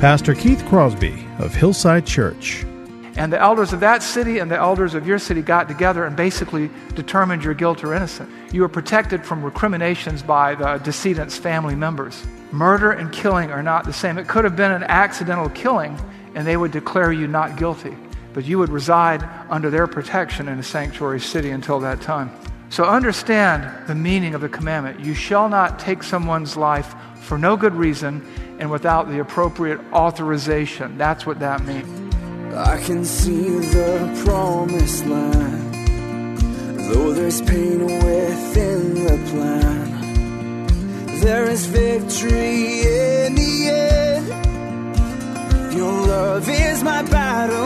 Pastor Keith Crosby of Hillside Church. And the elders of that city and the elders of your city got together and basically determined your guilt or innocence. You were protected from recriminations by the decedent's family members. Murder and killing are not the same. It could have been an accidental killing, and they would declare you not guilty. But you would reside under their protection in a sanctuary city until that time. So understand the meaning of the commandment. You shall not take someone's life for no good reason and without the appropriate authorization. That's what that means. I can see the promised land, though there's pain within the plan. There is victory in the end. Your love is my battle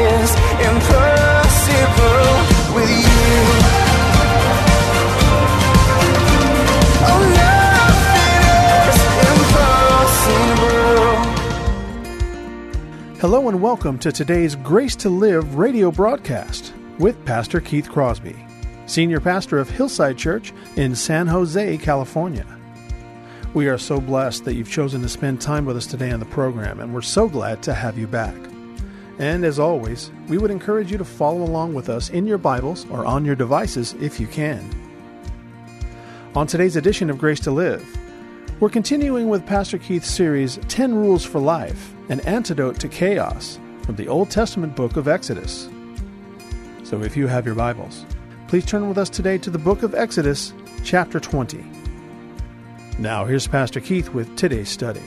Hello and welcome to today's Grace to Live radio broadcast with Pastor Keith Crosby, Senior Pastor of Hillside Church in San Jose, California. We are so blessed that you've chosen to spend time with us today on the program, and we're so glad to have you back. And as always, we would encourage you to follow along with us in your Bibles or on your devices if you can. On today's edition of Grace to Live, we're continuing with Pastor Keith's series 10 Rules for Life An Antidote to Chaos from the Old Testament book of Exodus. So if you have your Bibles, please turn with us today to the book of Exodus, chapter 20. Now, here's Pastor Keith with today's study.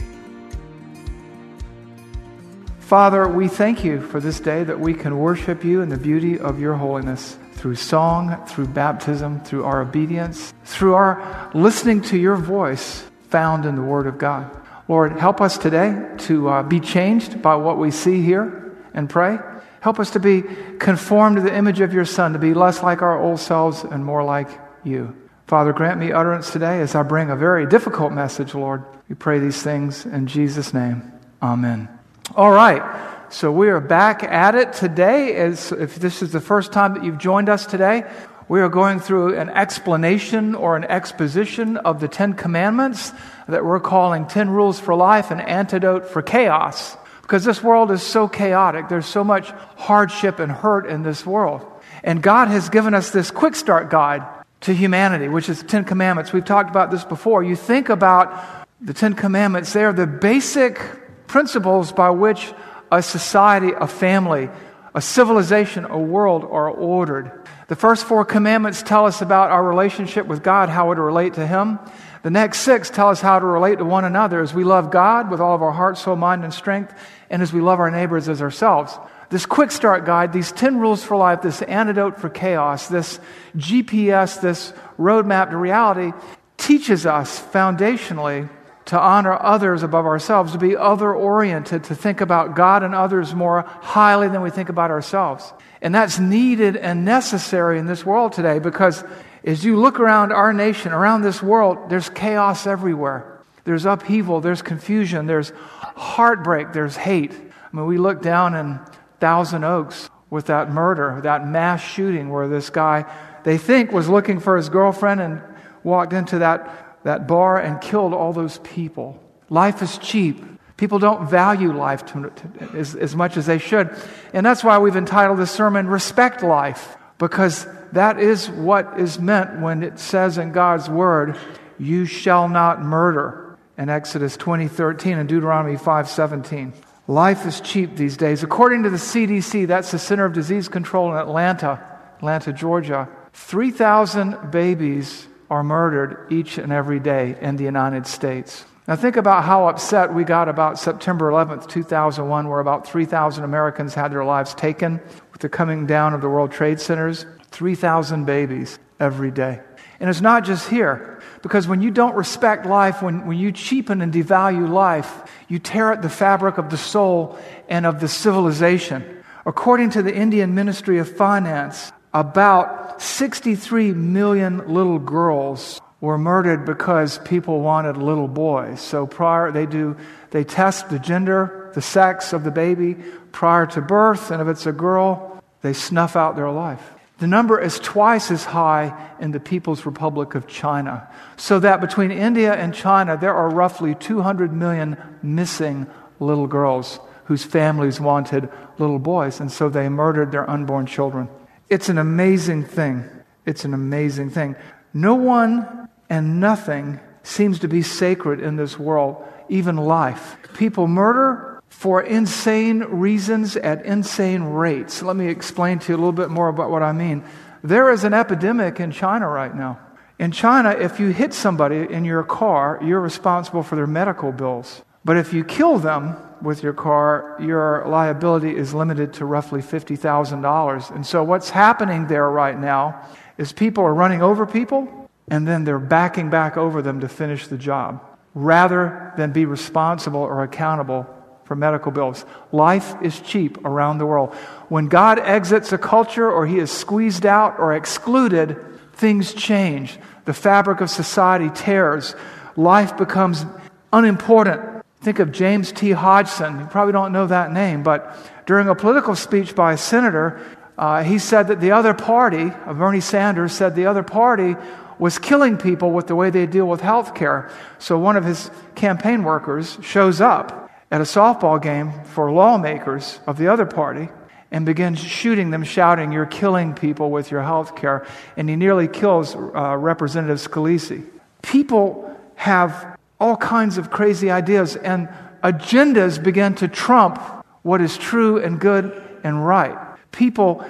Father, we thank you for this day that we can worship you in the beauty of your holiness through song, through baptism, through our obedience, through our listening to your voice found in the Word of God. Lord, help us today to uh, be changed by what we see here and pray. Help us to be conformed to the image of your Son, to be less like our old selves and more like you. Father, grant me utterance today as I bring a very difficult message, Lord. We pray these things in Jesus' name. Amen. All right. So we are back at it today. As if this is the first time that you've joined us today, we are going through an explanation or an exposition of the Ten Commandments that we're calling 10 Rules for Life, an antidote for chaos. Because this world is so chaotic. There's so much hardship and hurt in this world. And God has given us this quick start guide to humanity, which is the Ten Commandments. We've talked about this before. You think about the Ten Commandments, they are the basic principles by which a society, a family, a civilization, a world are ordered. The first four commandments tell us about our relationship with God, how to relate to Him. The next six tell us how to relate to one another as we love God with all of our heart, soul, mind, and strength, and as we love our neighbors as ourselves. This quick start guide, these 10 rules for life, this antidote for chaos, this GPS, this roadmap to reality teaches us foundationally to honor others above ourselves, to be other oriented, to think about God and others more highly than we think about ourselves. And that's needed and necessary in this world today because as you look around our nation, around this world, there's chaos everywhere. There's upheaval, there's confusion, there's heartbreak, there's hate. I mean, we look down in Thousand Oaks with that murder, that mass shooting where this guy they think was looking for his girlfriend and walked into that, that bar and killed all those people. Life is cheap. People don't value life to, to, as, as much as they should. And that's why we've entitled this sermon, Respect Life, because that is what is meant when it says in God's Word, You shall not murder, in Exodus 20 13 and Deuteronomy 5 17. Life is cheap these days. According to the CDC, that's the Center of Disease Control in Atlanta, Atlanta, Georgia, 3,000 babies are murdered each and every day in the United States. Now, think about how upset we got about September 11th, 2001, where about 3,000 Americans had their lives taken with the coming down of the World Trade Centers. 3,000 babies every day. And it's not just here, because when you don't respect life, when, when you cheapen and devalue life, you tear at the fabric of the soul and of the civilization. According to the Indian Ministry of Finance, about 63 million little girls were murdered because people wanted little boys. So prior they do they test the gender, the sex of the baby prior to birth, and if it's a girl, they snuff out their life. The number is twice as high in the People's Republic of China. So that between India and China, there are roughly 200 million missing little girls whose families wanted little boys, and so they murdered their unborn children. It's an amazing thing. It's an amazing thing. No one and nothing seems to be sacred in this world, even life. People murder for insane reasons at insane rates. Let me explain to you a little bit more about what I mean. There is an epidemic in China right now. In China, if you hit somebody in your car, you're responsible for their medical bills. But if you kill them with your car, your liability is limited to roughly $50,000. And so, what's happening there right now is people are running over people and then they're backing back over them to finish the job rather than be responsible or accountable for medical bills. Life is cheap around the world. When God exits a culture or he is squeezed out or excluded, things change. The fabric of society tears. Life becomes unimportant. Think of James T. Hodgkinson. You probably don't know that name, but during a political speech by a senator, uh, he said that the other party, uh, Bernie Sanders, said the other party was killing people with the way they deal with health care. So one of his campaign workers shows up at a softball game for lawmakers of the other party and begins shooting them, shouting, You're killing people with your health care. And he nearly kills uh, Representative Scalise. People have all kinds of crazy ideas, and agendas begin to trump what is true and good and right. People,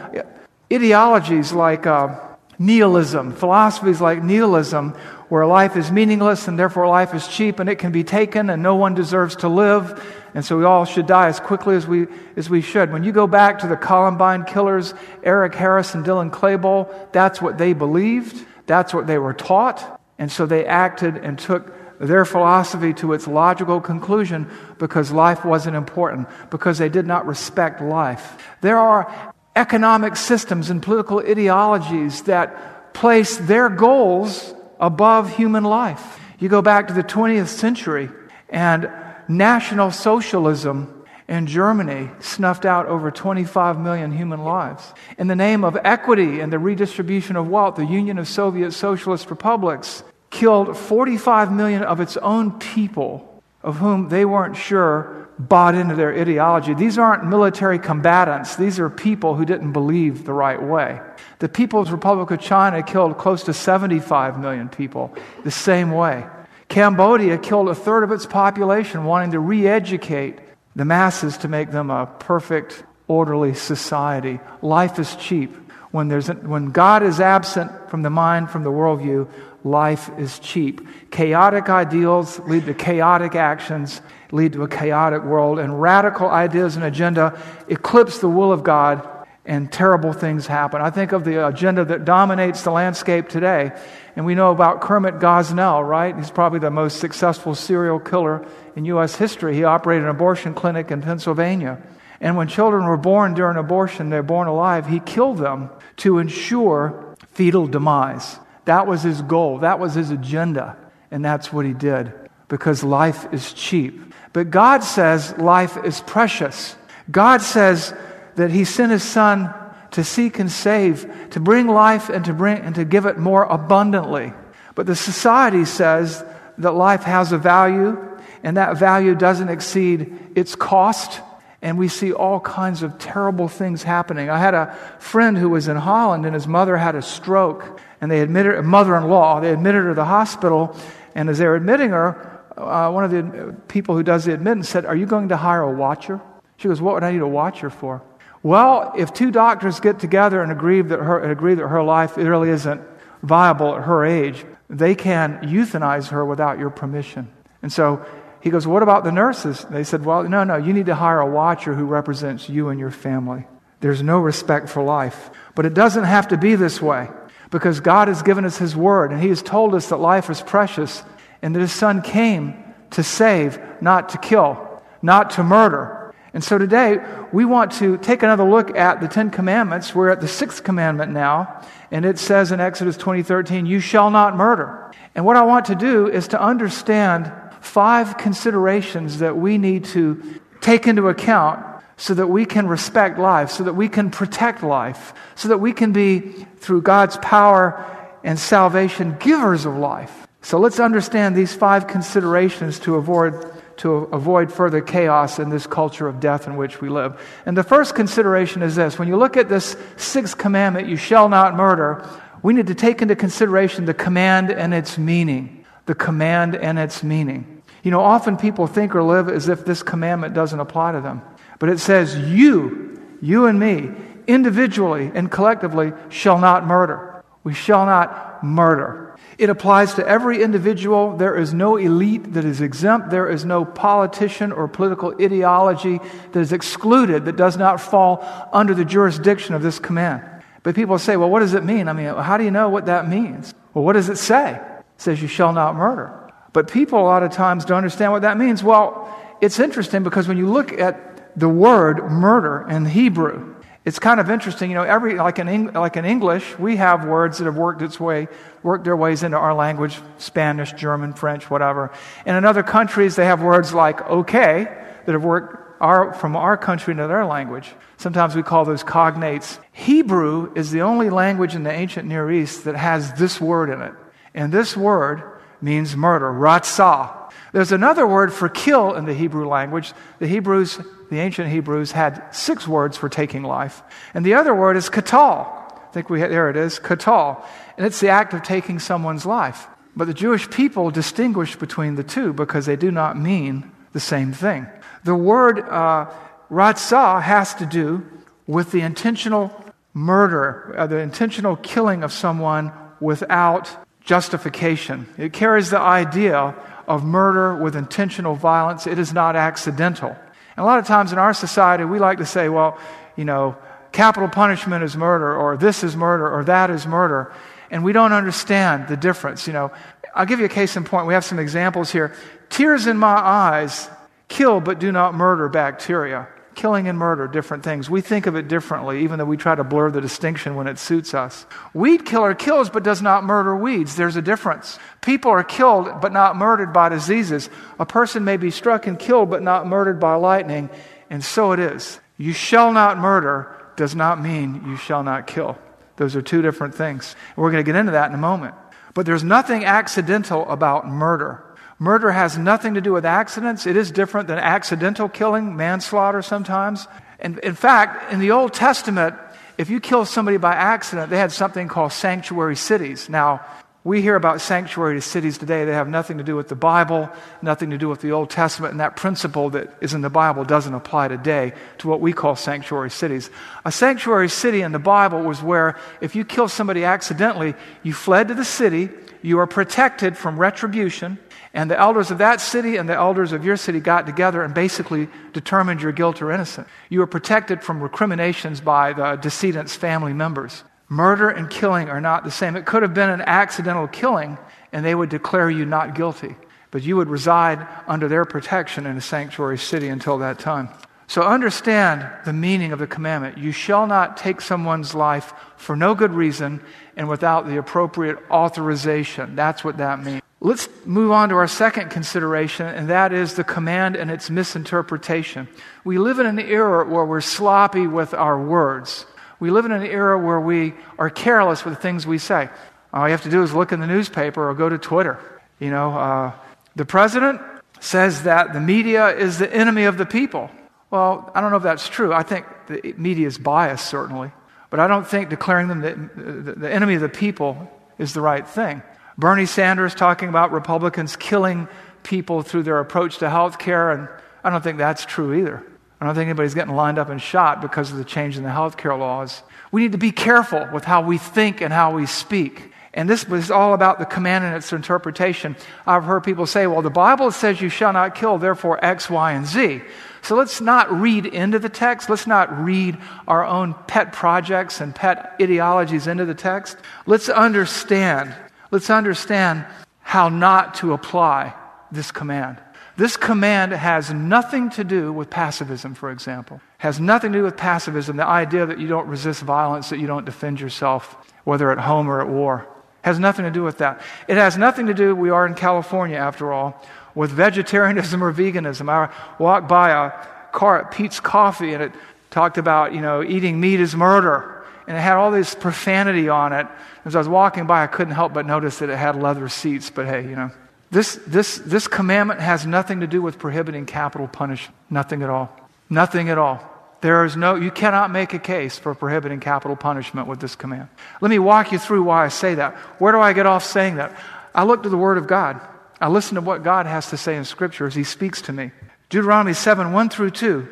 ideologies like uh, nihilism, philosophies like nihilism, where life is meaningless and therefore life is cheap and it can be taken and no one deserves to live, and so we all should die as quickly as we, as we should. When you go back to the Columbine killers, Eric Harris and Dylan Klebold, that's what they believed, that's what they were taught, and so they acted and took their philosophy to its logical conclusion because life wasn't important, because they did not respect life. There are economic systems and political ideologies that place their goals above human life. You go back to the 20th century, and National Socialism in Germany snuffed out over 25 million human lives. In the name of equity and the redistribution of wealth, the Union of Soviet Socialist Republics killed 45 million of its own people, of whom they weren't sure bought into their ideology. These aren't military combatants, these are people who didn't believe the right way. The People's Republic of China killed close to 75 million people the same way. Cambodia killed a third of its population, wanting to re educate the masses to make them a perfect, orderly society. Life is cheap. When, there's a, when God is absent from the mind, from the worldview, life is cheap. Chaotic ideals lead to chaotic actions, lead to a chaotic world, and radical ideas and agenda eclipse the will of God, and terrible things happen. I think of the agenda that dominates the landscape today, and we know about Kermit Gosnell, right? He's probably the most successful serial killer in U.S. history. He operated an abortion clinic in Pennsylvania. And when children were born during abortion, they're born alive, he killed them to ensure fetal demise. That was his goal, that was his agenda, and that's what he did because life is cheap. But God says life is precious. God says that he sent his son to seek and save, to bring life and to bring and to give it more abundantly. But the society says that life has a value and that value doesn't exceed its cost and we see all kinds of terrible things happening. I had a friend who was in Holland, and his mother had a stroke, and they admitted, her mother in law, they admitted her to the hospital, and as they were admitting her, uh, one of the people who does the admittance said, Are you going to hire a watcher? She goes, What would I need a watcher for? Well, if two doctors get together and agree that her, agree that her life really isn't viable at her age, they can euthanize her without your permission. And so he goes, What about the nurses? They said, Well, no, no, you need to hire a watcher who represents you and your family. There's no respect for life. But it doesn't have to be this way because God has given us His word and He has told us that life is precious and that His Son came to save, not to kill, not to murder. And so today, we want to take another look at the Ten Commandments. We're at the sixth commandment now, and it says in Exodus 20:13, "You shall not murder." And what I want to do is to understand five considerations that we need to take into account so that we can respect life, so that we can protect life, so that we can be, through God's power and salvation, givers of life. So let's understand these five considerations to avoid, to avoid further chaos in this culture of death in which we live. And the first consideration is this when you look at this sixth commandment, you shall not murder, we need to take into consideration the command and its meaning. The command and its meaning. You know, often people think or live as if this commandment doesn't apply to them. But it says, You, you and me, individually and collectively, shall not murder. We shall not murder. It applies to every individual. There is no elite that is exempt. There is no politician or political ideology that is excluded that does not fall under the jurisdiction of this command. But people say, well, what does it mean? I mean, how do you know what that means? Well, what does it say? It says you shall not murder. But people a lot of times don't understand what that means. Well, it's interesting because when you look at the word murder in Hebrew. It's kind of interesting, you know, every, like in, like in English, we have words that have worked its way, worked their ways into our language, Spanish, German, French, whatever. And in other countries, they have words like okay that have worked our, from our country into their language. Sometimes we call those cognates. Hebrew is the only language in the ancient Near East that has this word in it. And this word means murder, ratzah. There's another word for kill in the Hebrew language. The Hebrews the ancient Hebrews had six words for taking life. And the other word is katal. I think we there it is, katal. And it's the act of taking someone's life. But the Jewish people distinguish between the two because they do not mean the same thing. The word uh, ratzah has to do with the intentional murder, uh, the intentional killing of someone without justification. It carries the idea of murder with intentional violence. It is not accidental. And a lot of times in our society, we like to say, well, you know, capital punishment is murder, or this is murder, or that is murder. And we don't understand the difference. You know, I'll give you a case in point. We have some examples here. Tears in my eyes kill but do not murder bacteria. Killing and murder, different things. We think of it differently, even though we try to blur the distinction when it suits us. Weed killer kills but does not murder weeds. There's a difference. People are killed but not murdered by diseases. A person may be struck and killed but not murdered by lightning, and so it is. You shall not murder does not mean you shall not kill. Those are two different things. We're going to get into that in a moment. But there's nothing accidental about murder. Murder has nothing to do with accidents. It is different than accidental killing, manslaughter sometimes. And in fact, in the Old Testament, if you kill somebody by accident, they had something called sanctuary cities. Now, we hear about sanctuary cities today. They have nothing to do with the Bible, nothing to do with the Old Testament, and that principle that is in the Bible doesn't apply today to what we call sanctuary cities. A sanctuary city in the Bible was where if you kill somebody accidentally, you fled to the city, you are protected from retribution, and the elders of that city and the elders of your city got together and basically determined your guilt or innocence. You were protected from recriminations by the decedent's family members. Murder and killing are not the same. It could have been an accidental killing, and they would declare you not guilty. But you would reside under their protection in a sanctuary city until that time. So understand the meaning of the commandment. You shall not take someone's life for no good reason and without the appropriate authorization. That's what that means. Let's move on to our second consideration, and that is the command and its misinterpretation. We live in an era where we're sloppy with our words. We live in an era where we are careless with the things we say. All you have to do is look in the newspaper or go to Twitter. You know, uh, the president says that the media is the enemy of the people. Well, I don't know if that's true. I think the media is biased, certainly. But I don't think declaring them the, the, the enemy of the people is the right thing. Bernie Sanders talking about Republicans killing people through their approach to health care, and I don't think that's true either. I don't think anybody's getting lined up and shot because of the change in the health care laws. We need to be careful with how we think and how we speak. And this was all about the command and its interpretation. I've heard people say, well, the Bible says you shall not kill, therefore X, Y, and Z. So let's not read into the text. Let's not read our own pet projects and pet ideologies into the text. Let's understand let's understand how not to apply this command. This command has nothing to do with pacifism, for example. Has nothing to do with pacifism, the idea that you don't resist violence, that you don't defend yourself, whether at home or at war. Has nothing to do with that. It has nothing to do, we are in California after all, with vegetarianism or veganism. I walked by a car at Peet's Coffee and it talked about, you know, eating meat is murder. And it had all this profanity on it. As I was walking by, I couldn't help but notice that it had leather seats, but hey, you know. This, this, this commandment has nothing to do with prohibiting capital punishment. Nothing at all. Nothing at all. There is no, you cannot make a case for prohibiting capital punishment with this command. Let me walk you through why I say that. Where do I get off saying that? I look to the Word of God. I listen to what God has to say in Scripture as He speaks to me. Deuteronomy 7 1 through 2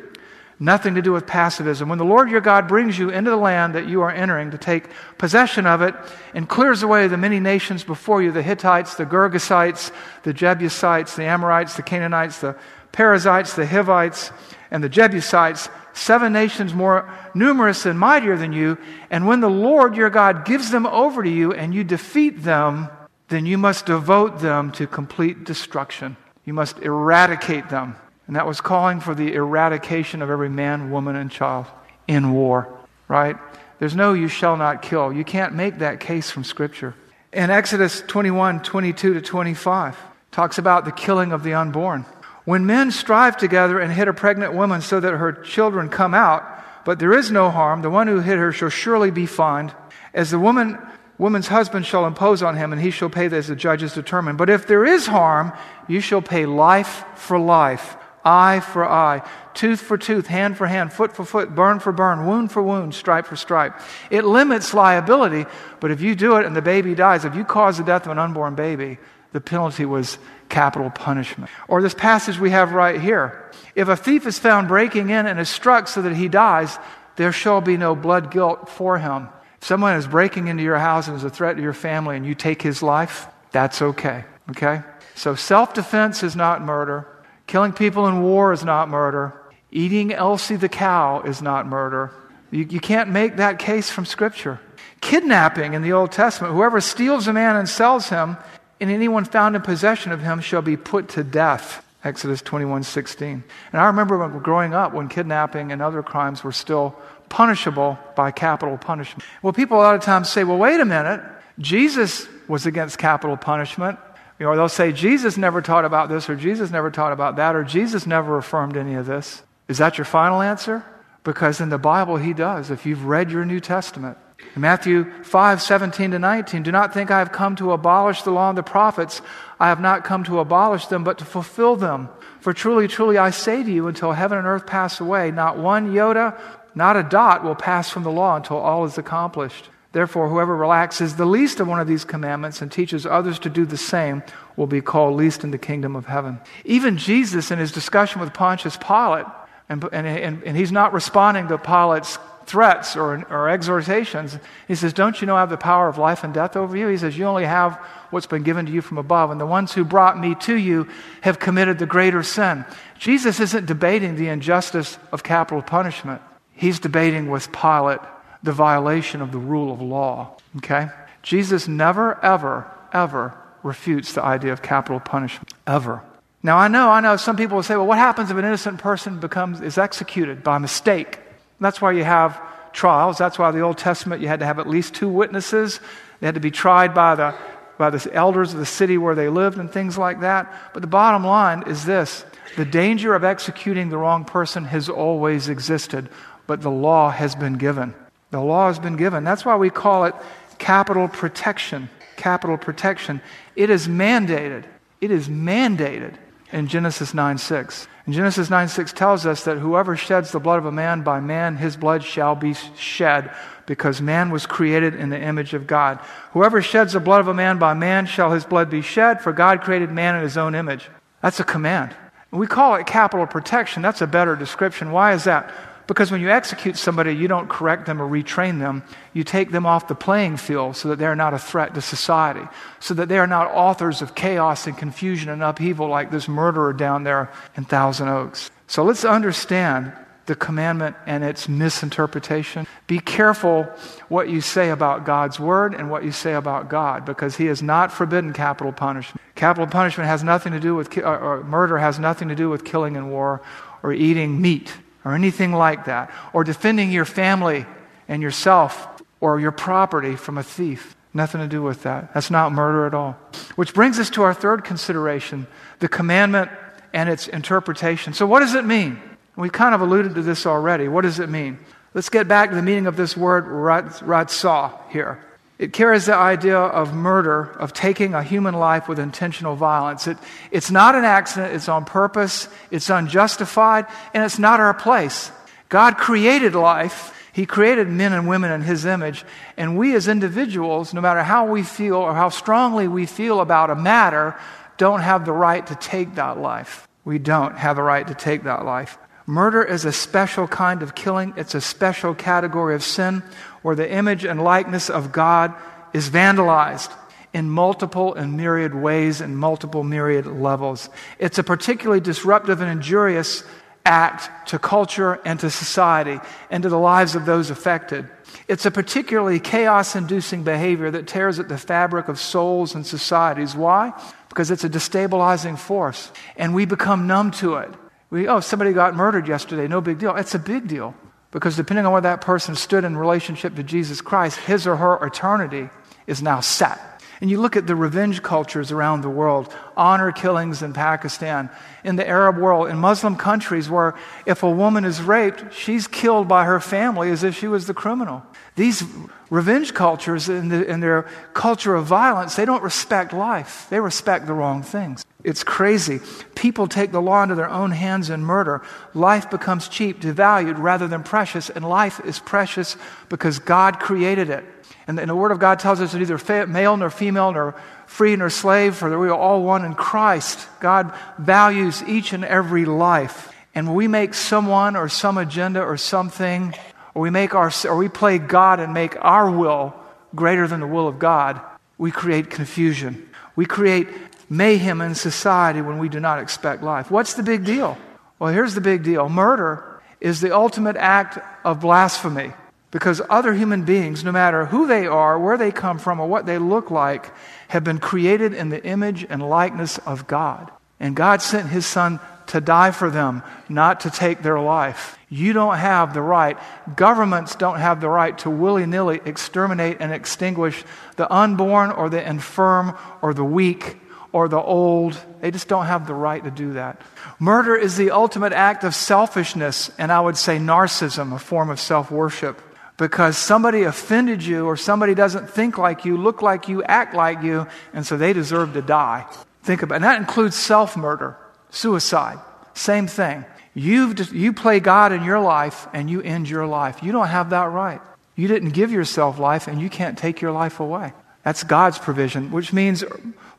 Nothing to do with pacifism. When the Lord your God brings you into the land that you are entering to take possession of it and clears away the many nations before you the Hittites, the Girgashites, the Jebusites, the Amorites, the Canaanites, the Perizzites, the Hivites, and the Jebusites, seven nations more numerous and mightier than you. And when the Lord your God gives them over to you and you defeat them, then you must devote them to complete destruction. You must eradicate them. And that was calling for the eradication of every man, woman, and child in war, right? There's no you shall not kill. You can't make that case from Scripture. In Exodus 21 22 to 25, talks about the killing of the unborn. When men strive together and hit a pregnant woman so that her children come out, but there is no harm, the one who hit her shall surely be fined, as the woman woman's husband shall impose on him, and he shall pay as the judges determine. But if there is harm, you shall pay life for life eye for eye, tooth for tooth, hand for hand, foot for foot, burn for burn, wound for wound, stripe for stripe. It limits liability, but if you do it and the baby dies, if you cause the death of an unborn baby, the penalty was capital punishment. Or this passage we have right here. If a thief is found breaking in and is struck so that he dies, there shall be no blood guilt for him. If someone is breaking into your house and is a threat to your family and you take his life, that's okay. Okay? So self defense is not murder. Killing people in war is not murder. Eating Elsie the cow is not murder. You, you can't make that case from Scripture. Kidnapping in the Old Testament, whoever steals a man and sells him, and anyone found in possession of him shall be put to death. Exodus 21 16. And I remember when growing up when kidnapping and other crimes were still punishable by capital punishment. Well, people a lot of times say, well, wait a minute. Jesus was against capital punishment. You know, they'll say, Jesus never taught about this, or Jesus never taught about that, or Jesus never affirmed any of this. Is that your final answer? Because in the Bible, he does, if you've read your New Testament. In Matthew 5, 17 to 19, do not think I have come to abolish the law and the prophets. I have not come to abolish them, but to fulfill them. For truly, truly, I say to you, until heaven and earth pass away, not one iota, not a dot will pass from the law until all is accomplished. Therefore, whoever relaxes the least of one of these commandments and teaches others to do the same will be called least in the kingdom of heaven. Even Jesus, in his discussion with Pontius Pilate, and, and, and he's not responding to Pilate's threats or, or exhortations, he says, Don't you know I have the power of life and death over you? He says, You only have what's been given to you from above, and the ones who brought me to you have committed the greater sin. Jesus isn't debating the injustice of capital punishment, he's debating with Pilate the violation of the rule of law. Okay? Jesus never, ever, ever refutes the idea of capital punishment. Ever. Now I know, I know some people will say, well, what happens if an innocent person becomes is executed by mistake? That's why you have trials. That's why the Old Testament you had to have at least two witnesses. They had to be tried by the by the elders of the city where they lived and things like that. But the bottom line is this the danger of executing the wrong person has always existed, but the law has been given. The law has been given. That's why we call it capital protection. Capital protection. It is mandated. It is mandated in Genesis 9 6. And Genesis 9 6 tells us that whoever sheds the blood of a man, by man his blood shall be shed, because man was created in the image of God. Whoever sheds the blood of a man, by man shall his blood be shed, for God created man in his own image. That's a command. We call it capital protection. That's a better description. Why is that? Because when you execute somebody, you don't correct them or retrain them. You take them off the playing field so that they're not a threat to society, so that they are not authors of chaos and confusion and upheaval like this murderer down there in Thousand Oaks. So let's understand the commandment and its misinterpretation. Be careful what you say about God's word and what you say about God because he has not forbidden capital punishment. Capital punishment has nothing to do with, or, murder has nothing to do with killing in war or eating meat or anything like that or defending your family and yourself or your property from a thief. Nothing to do with that. That's not murder at all. Which brings us to our third consideration the commandment and its interpretation. So, what does it mean? We kind of alluded to this already. What does it mean? Let's get back to the meaning of this word ratzah here. It carries the idea of murder, of taking a human life with intentional violence. It, it's not an accident, it's on purpose, it's unjustified, and it's not our place. God created life, He created men and women in His image, and we as individuals, no matter how we feel or how strongly we feel about a matter, don't have the right to take that life. We don't have the right to take that life. Murder is a special kind of killing, it's a special category of sin where the image and likeness of God is vandalized in multiple and myriad ways and multiple myriad levels. It's a particularly disruptive and injurious act to culture and to society and to the lives of those affected. It's a particularly chaos inducing behavior that tears at the fabric of souls and societies. Why? Because it's a destabilizing force, and we become numb to it. We, oh, somebody got murdered yesterday, no big deal. It's a big deal because depending on where that person stood in relationship to Jesus Christ, his or her eternity is now set. And you look at the revenge cultures around the world, honor killings in Pakistan, in the Arab world, in Muslim countries where if a woman is raped, she's killed by her family as if she was the criminal. These revenge cultures, in, the, their culture of violence, they don't respect life, they respect the wrong things. It's crazy. People take the law into their own hands and murder. Life becomes cheap, devalued rather than precious, and life is precious because God created it. And, the Word of God tells us that neither male nor female, nor free nor slave, for we are all one in Christ. God values each and every life. And when we make someone or some agenda or something, or we, make our, or we play God and make our will greater than the will of God, we create confusion. We create mayhem in society when we do not expect life. What's the big deal? Well, here's the big deal murder is the ultimate act of blasphemy because other human beings, no matter who they are, where they come from, or what they look like, have been created in the image and likeness of God. And God sent his son to die for them, not to take their life. You don't have the right, governments don't have the right to willy nilly exterminate and extinguish the unborn or the infirm or the weak or the old. They just don't have the right to do that. Murder is the ultimate act of selfishness, and I would say narcissism, a form of self worship. Because somebody offended you, or somebody doesn't think like you, look like you, act like you, and so they deserve to die. Think about it. And that includes self murder, suicide. Same thing. You've, you play God in your life and you end your life. You don't have that right. You didn't give yourself life and you can't take your life away. That's God's provision, which means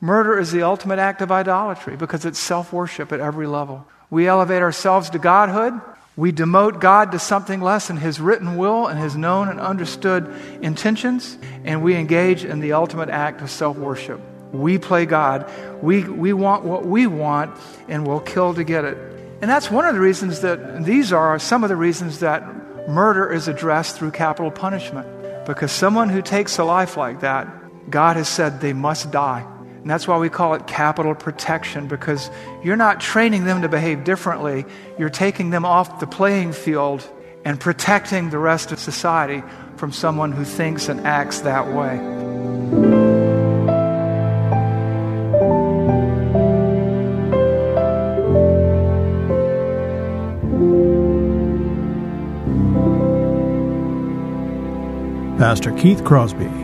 Murder is the ultimate act of idolatry because it's self worship at every level. We elevate ourselves to godhood. We demote God to something less than His written will and His known and understood intentions, and we engage in the ultimate act of self worship. We play God. We, we want what we want, and we'll kill to get it. And that's one of the reasons that these are some of the reasons that murder is addressed through capital punishment. Because someone who takes a life like that, God has said they must die. And that's why we call it capital protection, because you're not training them to behave differently. You're taking them off the playing field and protecting the rest of society from someone who thinks and acts that way. Pastor Keith Crosby